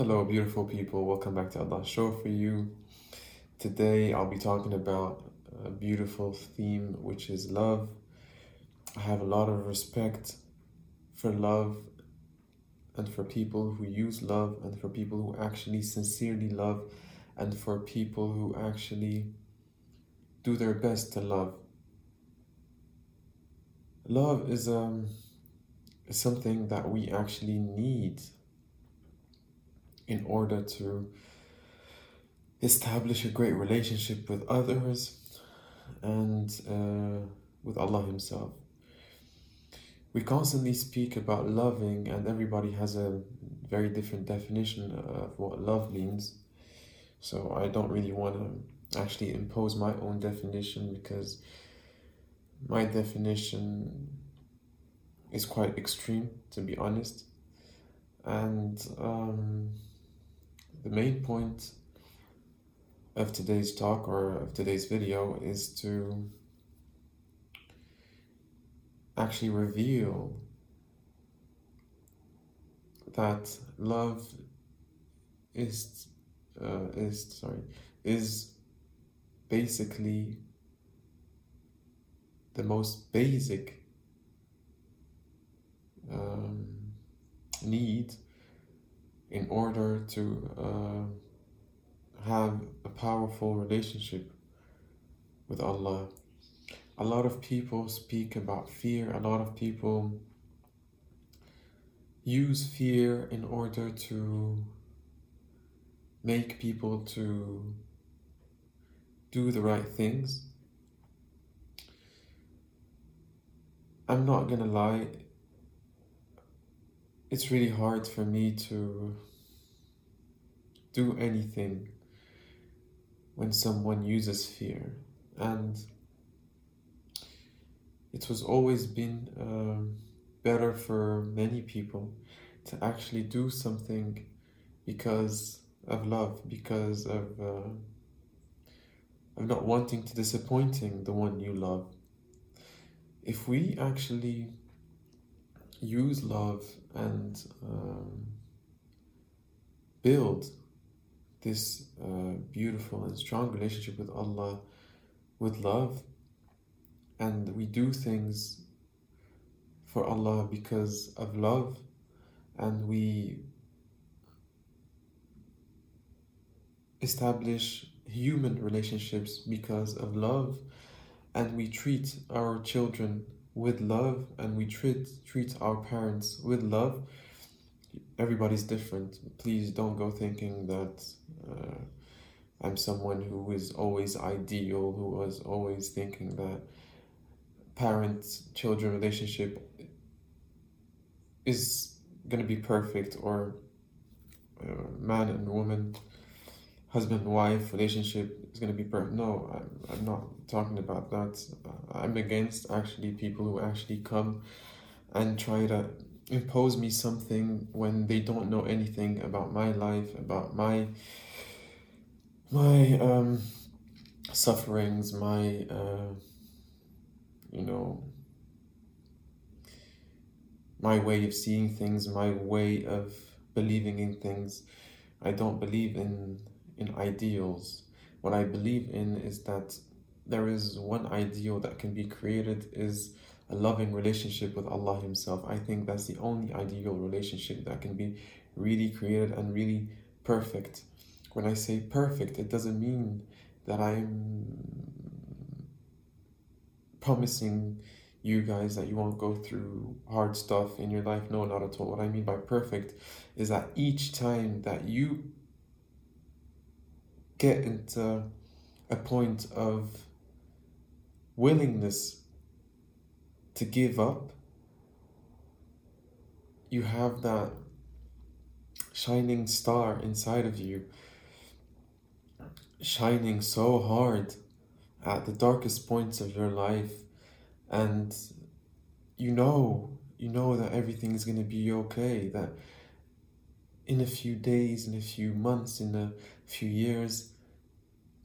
Hello, beautiful people. Welcome back to Allah's show for you. Today, I'll be talking about a beautiful theme, which is love. I have a lot of respect for love and for people who use love and for people who actually sincerely love and for people who actually do their best to love. Love is um is something that we actually need in order to establish a great relationship with others and uh, with Allah Himself. We constantly speak about loving, and everybody has a very different definition of what love means. So I don't really want to actually impose my own definition because my definition is quite extreme, to be honest. And um, the main point of today's talk or of today's video is to actually reveal that love is uh, is sorry is basically the most basic um, need in order to uh, have a powerful relationship with Allah. A lot of people speak about fear, a lot of people use fear in order to make people to do the right things. I'm not gonna lie, it's really hard for me to do anything when someone uses fear. And it was always been uh, better for many people to actually do something because of love because of uh, of not wanting to disappointing the one you love. If we actually use love and um, build this uh, beautiful and strong relationship with Allah with love, and we do things for Allah because of love, and we establish human relationships because of love, and we treat our children with love, and we treat treat our parents with love everybody's different. Please don't go thinking that uh, I'm someone who is always ideal, who was always thinking that parent children relationship is going to be perfect or uh, man and woman husband wife relationship is going to be perfect no I'm, I'm not talking about that i'm against actually people who actually come and try to impose me something when they don't know anything about my life, about my my um, sufferings, my uh, you know my way of seeing things, my way of believing in things. I don't believe in in ideals. What I believe in is that there is one ideal that can be created is a loving relationship with Allah Himself. I think that's the only ideal relationship that can be really created and really perfect. When I say perfect, it doesn't mean that I'm promising you guys that you won't go through hard stuff in your life. No, not at all. What I mean by perfect is that each time that you get into a point of willingness to give up, you have that shining star inside of you, shining so hard at the darkest points of your life, and you know, you know that everything is going to be okay, that in a few days, in a few months, in a few years,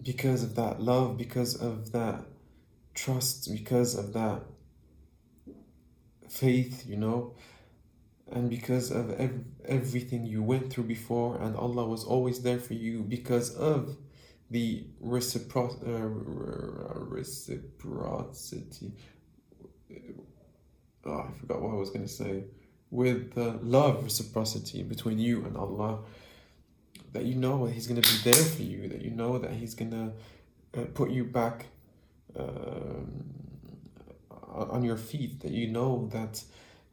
because of that love, because of that trust, because of that faith, you know, and because of ev- everything you went through before, and Allah was always there for you because of the recipro- uh, reciprocity. Oh, I forgot what I was going to say. With the love reciprocity between you and Allah, that you know He's going to be there for you, that you know that He's going to uh, put you back um, on your feet, that you know that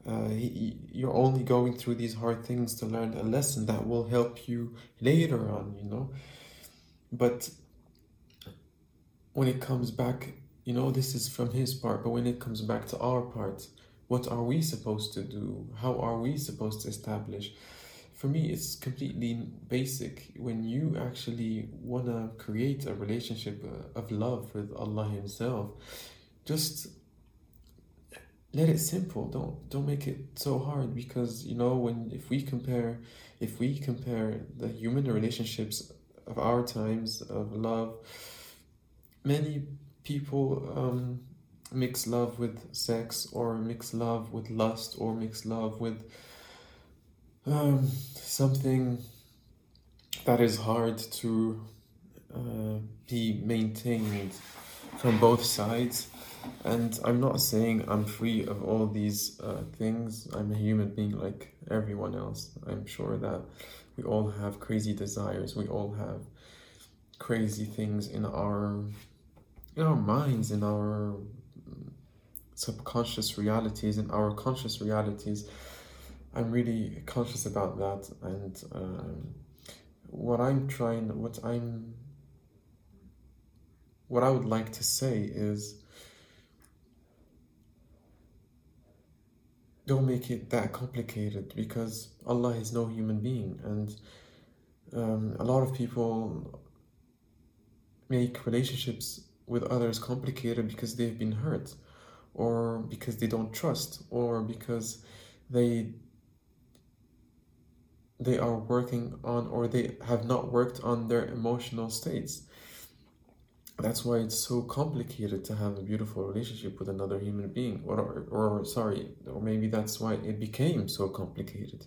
uh, he, you're only going through these hard things to learn a lesson that will help you later on, you know. But when it comes back, you know, this is from his part, but when it comes back to our part, what are we supposed to do? How are we supposed to establish? For me, it's completely basic. When you actually want to create a relationship uh, of love with Allah Himself, just let it simple don't don't make it so hard because you know when if we compare if we compare the human relationships of our times of love many people um, mix love with sex or mix love with lust or mix love with um, something that is hard to uh, be maintained from both sides and I'm not saying I'm free of all these uh, things. I'm a human being like everyone else. I'm sure that we all have crazy desires. We all have crazy things in our in our minds, in our subconscious realities, in our conscious realities. I'm really conscious about that, and um, what I'm trying, what I'm, what I would like to say is don't make it that complicated because Allah is no human being, and um, a lot of people make relationships with others complicated because they've been hurt, or because they don't trust, or because they they are working on or they have not worked on their emotional states. That's why it's so complicated to have a beautiful relationship with another human being or, or, or sorry or maybe that's why it became so complicated.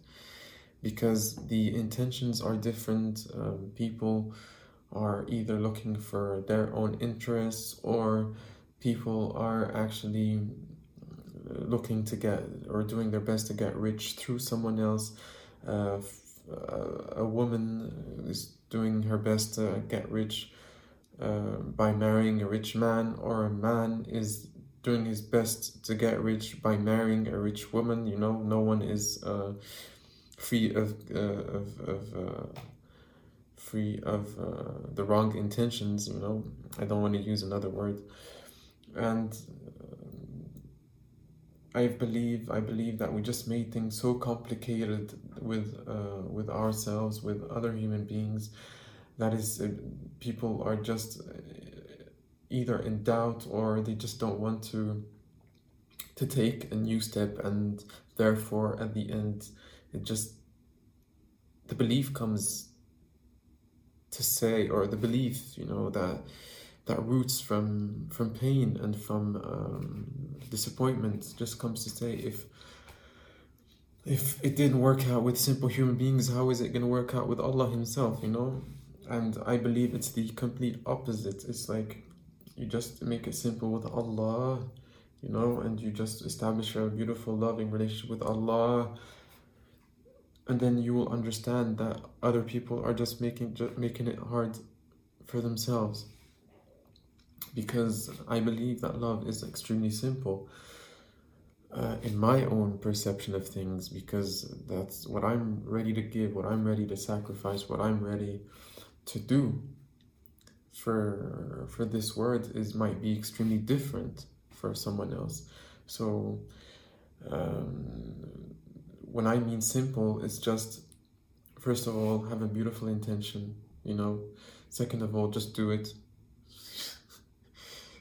Because the intentions are different um, people are either looking for their own interests or people are actually uh, looking to get or doing their best to get rich through someone else uh, a woman is doing her best to get rich uh, by marrying a rich man, or a man is doing his best to get rich by marrying a rich woman. You know, no one is uh, free of uh, of, of uh, free of uh, the wrong intentions. You know, I don't want to use another word, and. I believe I believe that we just made things so complicated with uh, with ourselves, with other human beings, that is uh, people are just uh, either in doubt or they just don't want to to take a new step. And therefore at the end it just the belief comes to say or the belief you know that that roots from from pain and from um, disappointment just comes to say if if it didn't work out with simple human beings how is it going to work out with allah himself you know and I believe it's the complete opposite. It's like you just make it simple with Allah, you know, and you just establish a beautiful, loving relationship with Allah, and then you will understand that other people are just making just making it hard for themselves. Because I believe that love is extremely simple. Uh, in my own perception of things, because that's what I'm ready to give, what I'm ready to sacrifice, what I'm ready to do for for this word is might be extremely different for someone else so um, when i mean simple it's just first of all have a beautiful intention you know second of all just do it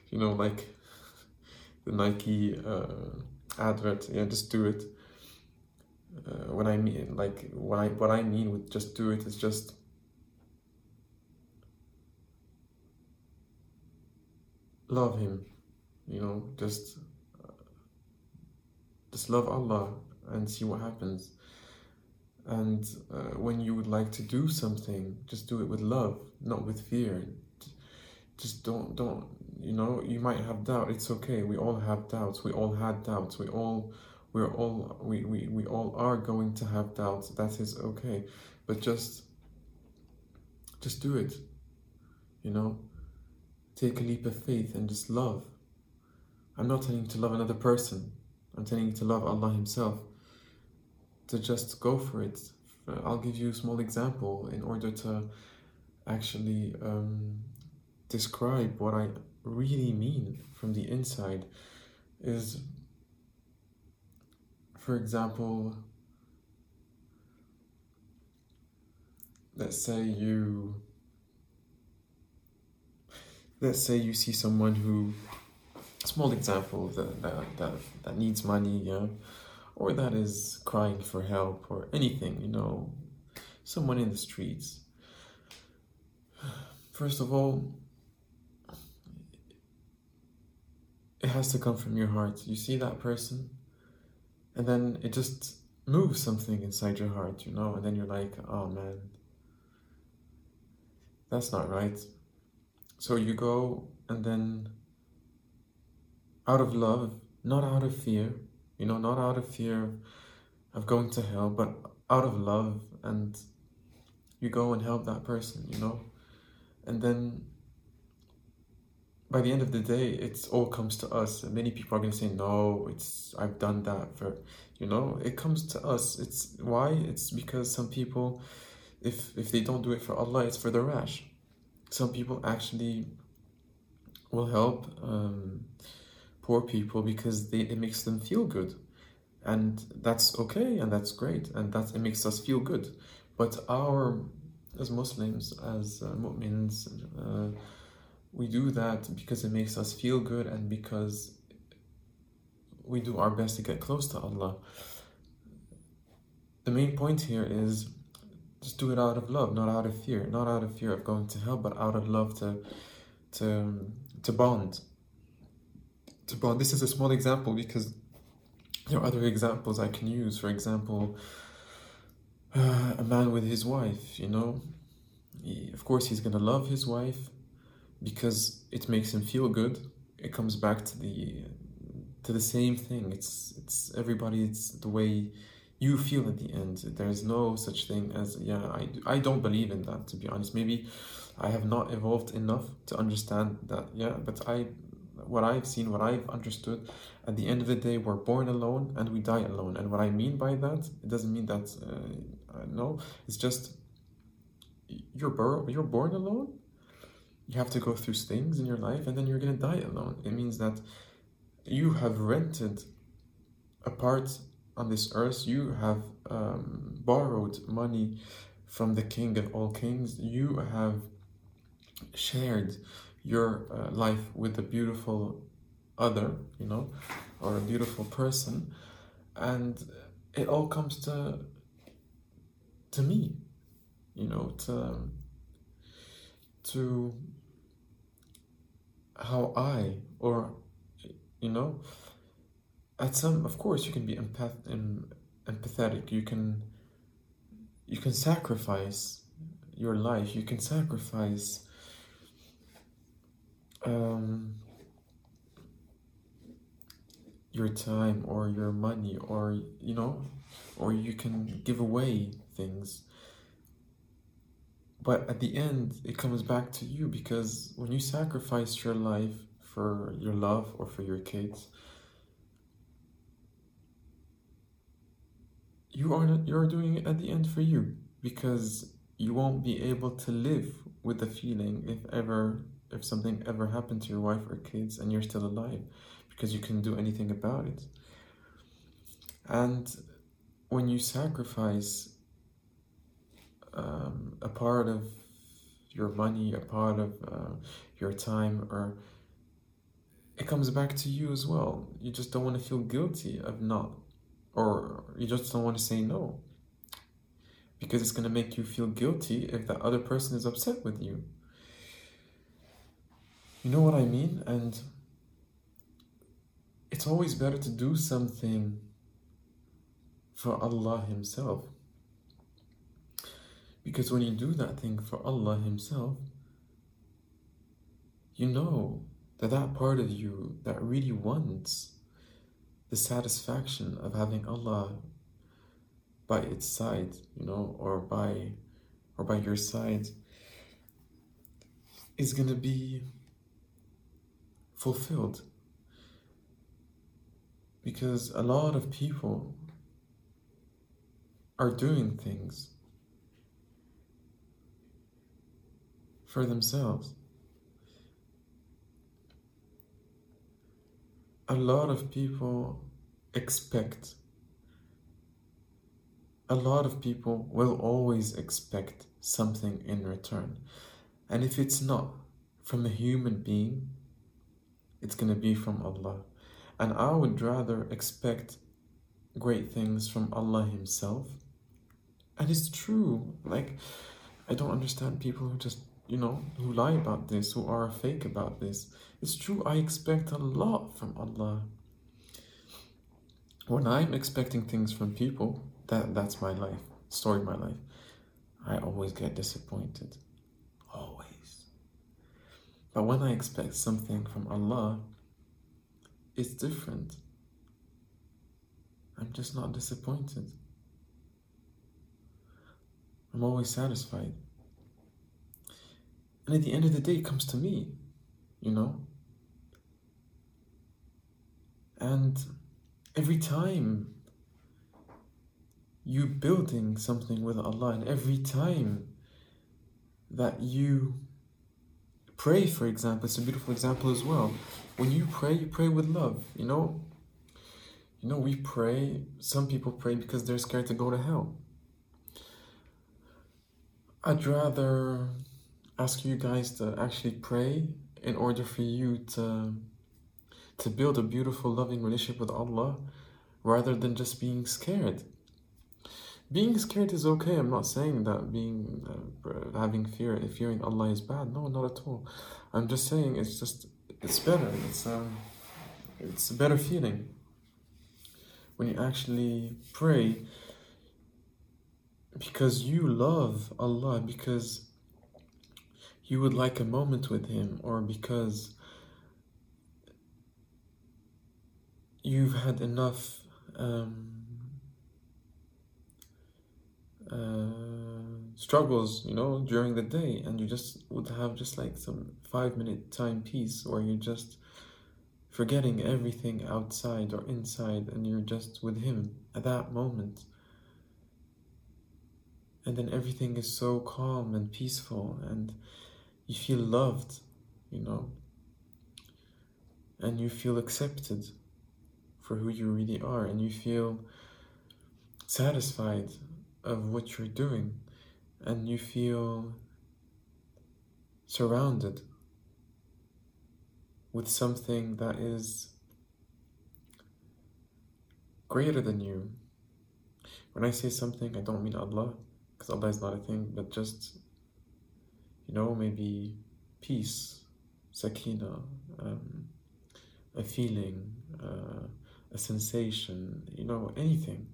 you know like the nike uh, advert yeah just do it uh, what i mean like what i what i mean with just do it is just love him you know just just love allah and see what happens. And uh, when you would like to do something, just do it with love, not with fear. Just don't, don't, you know, you might have doubt. It's okay. We all have doubts. We all had doubts. We all, we're all, we, we, we all are going to have doubts. That is okay. But just, just do it. You know, take a leap of faith and just love. I'm not telling you to love another person. I'm telling you to love Allah Himself to just go for it. I'll give you a small example in order to actually um, describe what I really mean from the inside. Is, for example, let's say you let's say you see someone who small example that that, that, that needs money yeah or that is crying for help or anything, you know, someone in the streets. First of all, it has to come from your heart. You see that person, and then it just moves something inside your heart, you know, and then you're like, oh man, that's not right. So you go and then, out of love, not out of fear, you know, not out of fear of going to hell, but out of love, and you go and help that person, you know, and then by the end of the day, it all comes to us. Many people are going to say, "No, it's I've done that for," you know. It comes to us. It's why? It's because some people, if if they don't do it for Allah, it's for the rash. Some people actually will help. Um, poor people because they, it makes them feel good. And that's okay and that's great and that it makes us feel good. But our, as Muslims, as uh, mu'mins, uh, we do that because it makes us feel good and because we do our best to get close to Allah. The main point here is just do it out of love, not out of fear, not out of fear of going to hell, but out of love to to to bond to bond. This is a small example because there are other examples I can use. For example, uh, a man with his wife, you know, he, of course he's gonna love his wife because it makes him feel good. It comes back to the to the same thing. It's it's everybody. It's the way you feel at the end. There's no such thing as yeah. I I don't believe in that to be honest. Maybe I have not evolved enough to understand that. Yeah, but I what I've seen, what I've understood, at the end of the day, we're born alone and we die alone. And what I mean by that, it doesn't mean that, uh, no, it's just you're, bor- you're born alone. You have to go through things in your life and then you're going to die alone. It means that you have rented a part on this earth, you have um, borrowed money from the King of all kings, you have shared your uh, life with a beautiful other, you know, or a beautiful person, and it all comes to to me, you know, to to how I or you know, at some of course you can be empath em, empathetic. You can you can sacrifice your life. You can sacrifice um, your time or your money or you know or you can give away things but at the end it comes back to you because when you sacrifice your life for your love or for your kids you are you're doing it at the end for you because you won't be able to live with the feeling if ever if something ever happened to your wife or kids and you're still alive because you can do anything about it. And when you sacrifice um, a part of your money, a part of uh, your time, or it comes back to you as well. You just don't want to feel guilty of not, or you just don't want to say no because it's going to make you feel guilty if the other person is upset with you. You know what I mean? And it's always better to do something for Allah Himself. Because when you do that thing for Allah Himself, you know that that part of you that really wants the satisfaction of having Allah by its side, you know, or by or by your side is going to be fulfilled. Because a lot of people are doing things for themselves. A lot of people expect a lot of people will always expect something in return. And if it's not from a human being, it's going to be from Allah. And I would rather expect great things from Allah Himself. And it's true. Like, I don't understand people who just, you know, who lie about this, who are fake about this. It's true, I expect a lot from Allah. When I'm expecting things from people, that that's my life, story of my life. I always get disappointed. Always. But when I expect something from Allah, it's different. I'm just not disappointed. I'm always satisfied. And at the end of the day, it comes to me, you know? And every time you building something with Allah, and every time that you pray, for example, it's a beautiful example as well. When you pray, you pray with love. You know, you know, we pray. Some people pray because they're scared to go to hell. I'd rather ask you guys to actually pray in order for you to to build a beautiful, loving relationship with Allah, rather than just being scared being scared is okay. I'm not saying that being uh, having fear, fearing Allah is bad. No, not at all. I'm just saying it's just it's better. It's um, it's a better feeling when you actually pray because you love Allah because you would like a moment with Him or because you've had enough. Um, uh, struggles, you know, during the day, and you just would have just like some five minute time piece where you're just forgetting everything outside or inside, and you're just with Him at that moment. And then everything is so calm and peaceful, and you feel loved, you know, and you feel accepted for who you really are, and you feel satisfied of what you're doing and you feel surrounded with something that is greater than you. When I say something, I don't mean Allah, because Allah is not a thing, but just, you know, maybe peace, sakina, um, a feeling, uh, a sensation, you know, anything.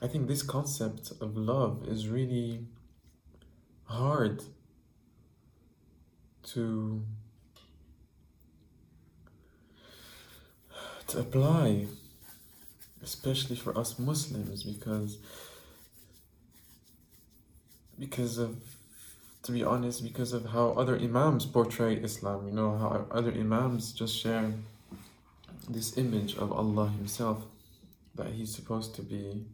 I think this concept of love is really hard to to apply especially for us Muslims because because of to be honest because of how other imams portray Islam you know how other imams just share this image of Allah himself that he's supposed to be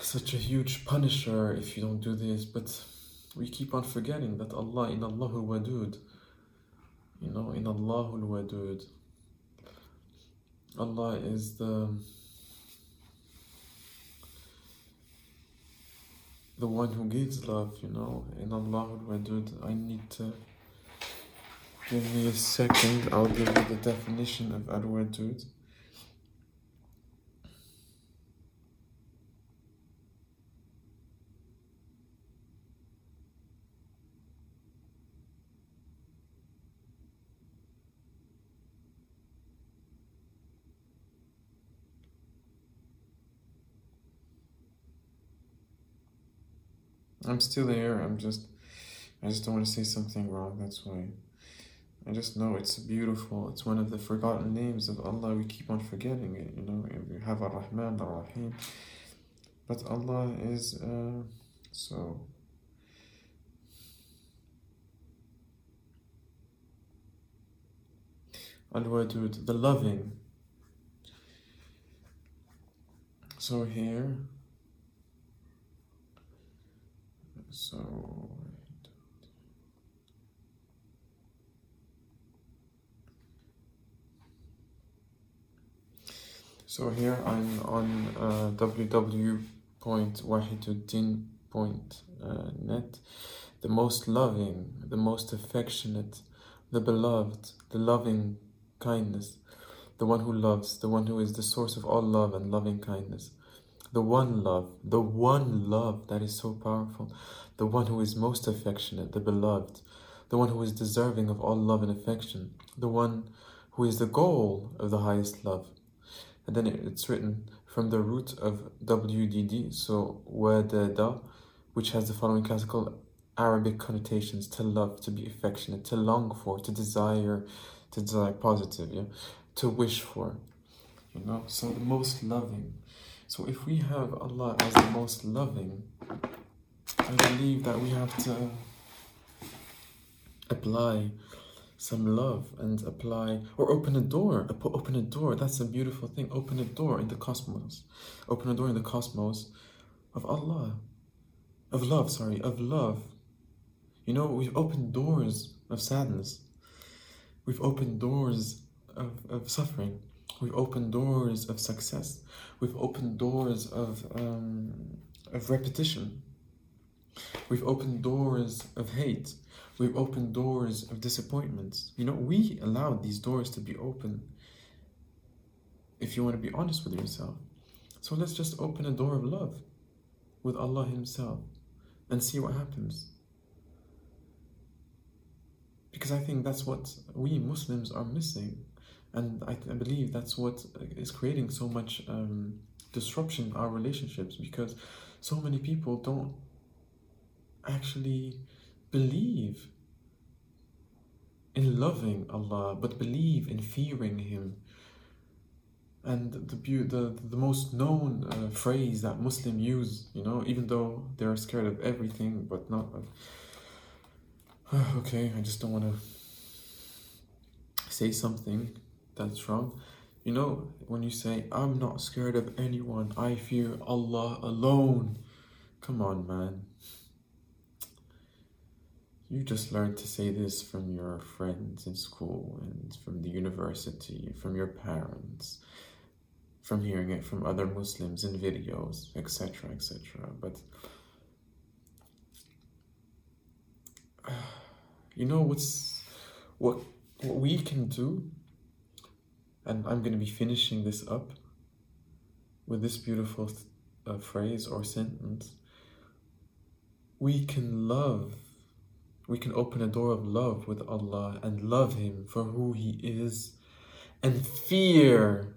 such a huge punisher if you don't do this, but we keep on forgetting that Allah in Allahul Wadud, you know, in Allahul Wadud, Allah is the the one who gives love, you know, in Allahul Wadud. I need to give me a second, I'll give you the definition of Al I'm still here. I'm just, I just don't want to say something wrong. That's why. I just know it's beautiful. It's one of the forgotten names of Allah. We keep on forgetting it. You know, we have Ar Rahman, Ar Rahim, but Allah is uh, so. Al Wadud, the loving. So here, so So here I'm on uh, www.wahiduddin.net, the most loving, the most affectionate, the beloved, the loving kindness, the one who loves, the one who is the source of all love and loving kindness, the one love, the one love that is so powerful, the one who is most affectionate, the beloved, the one who is deserving of all love and affection, the one who is the goal of the highest love and then it's written from the root of WDD, so wadada, which has the following classical Arabic connotations to love, to be affectionate, to long for, to desire, to desire positive, yeah, to wish for, you know. So the most loving. So if we have Allah as the most loving, I believe that we have to apply some love and apply or open a door open a door. That's a beautiful thing. Open a door in the cosmos. Open a door in the cosmos of allah. Of love sorry of love. You know we've opened doors of sadness. We've opened doors of, of suffering we've opened doors of success we've opened doors of um, of repetition we've opened doors of hate We've opened doors of disappointments. You know, we allowed these doors to be open if you want to be honest with yourself. So let's just open a door of love with Allah Himself and see what happens. Because I think that's what we Muslims are missing. And I, I believe that's what is creating so much um, disruption in our relationships because so many people don't actually believe in loving Allah, but believe in fearing Him. And the the, the most known uh, phrase that Muslims use, you know, even though they are scared of everything, but not. Uh, okay, I just don't want to say something that's wrong. You know, when you say, I'm not scared of anyone, I fear Allah alone. Come on, man. You just learned to say this from your friends in school and from the university, from your parents, from hearing it from other Muslims in videos, etc., etc. But you know what's what what we can do, and I'm going to be finishing this up with this beautiful uh, phrase or sentence. We can love we can open a door of love with Allah and love Him for who He is and fear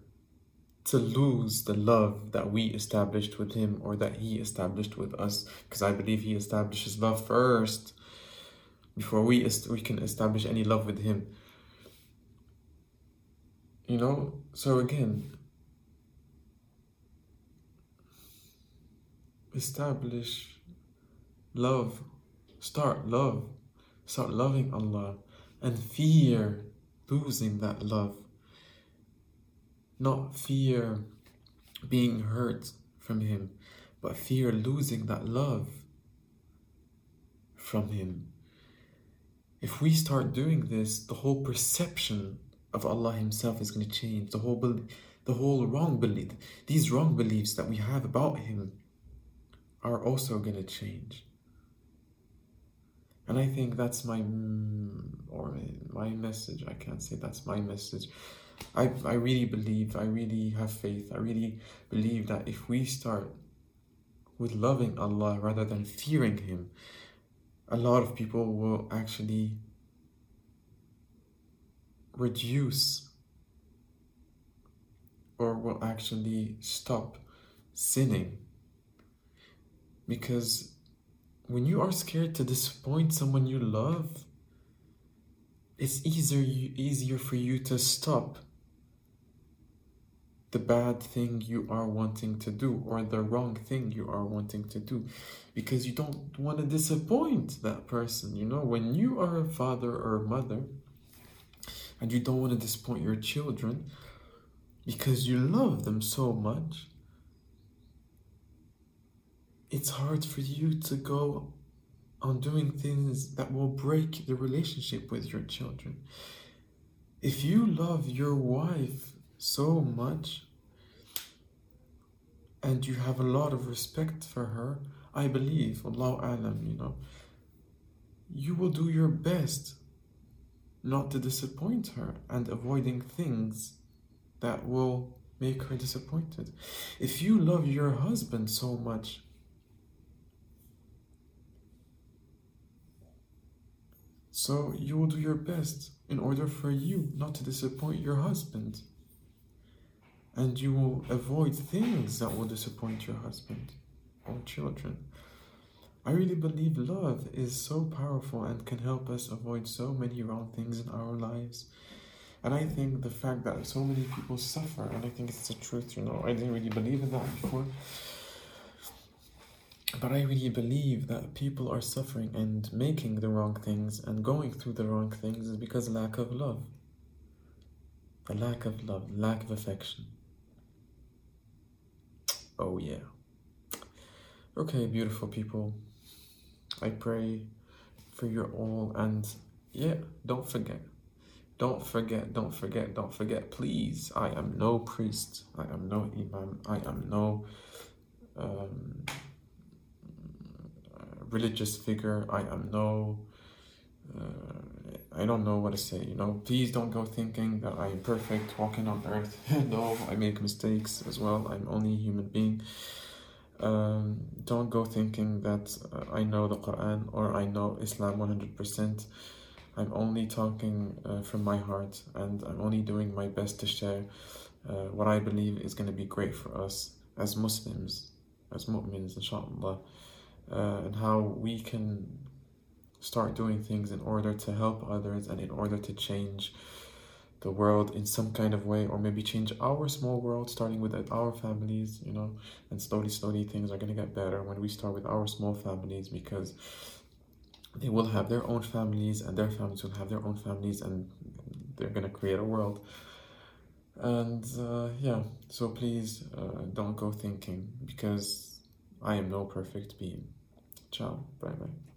to lose the love that we established with Him or that He established with us. Because I believe He establishes love first before we, est- we can establish any love with Him. You know, so again, establish love, start love Start loving Allah and fear losing that love. Not fear being hurt from Him, but fear losing that love from Him. If we start doing this, the whole perception of Allah Himself is going to change. The whole, belief, the whole wrong belief, these wrong beliefs that we have about Him, are also going to change. And I think that's my mm, or my message. I can't say that's my message. I I really believe. I really have faith. I really believe that if we start with loving Allah rather than fearing Him, a lot of people will actually reduce or will actually stop sinning. Because when you are scared to disappoint someone you love, it's easier easier for you to stop the bad thing you are wanting to do or the wrong thing you are wanting to do. Because you don't want to disappoint that person you know? When you are a father or a mother and you don't want to disappoint your children because you love them so much it's hard for you to go on doing things that will break the relationship with your children. If you love your wife so much and you have a lot of respect for her, I believe, Allah Alam, you know, you will do your best not to disappoint her and avoiding things that will make her disappointed. If you love your husband so much, So you will do your best in order for you not to disappoint your husband. And you will avoid things that will disappoint your husband or children. I really believe love is so powerful and can help us avoid so many wrong things in our lives. And I think the fact that so many people suffer, and I think it's the truth, you know, I didn't really believe in that before. But I really believe that people are suffering and making the wrong things and going through the wrong things is because lack of love. The lack of love, lack of affection. Oh, yeah. Okay, beautiful people. I pray for you all and yeah, don't forget. Don't forget, don't forget, don't forget. Please, I am no priest. I am no imam. I am no. Um, religious figure. I am no, uh, I don't know what to say. You know, please don't go thinking that I am perfect walking on earth. no, I make mistakes as well. I'm only a human being. Um, don't go thinking that uh, I know the Quran or I know Islam 100%. I'm only talking uh, from my heart and I'm only doing my best to share uh, what I believe is going to be great for us as Muslims, as mu'mins, inshallah uh, and how we can start doing things in order to help others and in order to change the world in some kind of way or maybe change our small world starting with our families you know and slowly slowly things are going to get better when we start with our small families because they will have their own families and their families will have their own families and they're going to create a world. And uh, yeah so please uh, don't go thinking because i am no perfect being. Ciao, bye bye.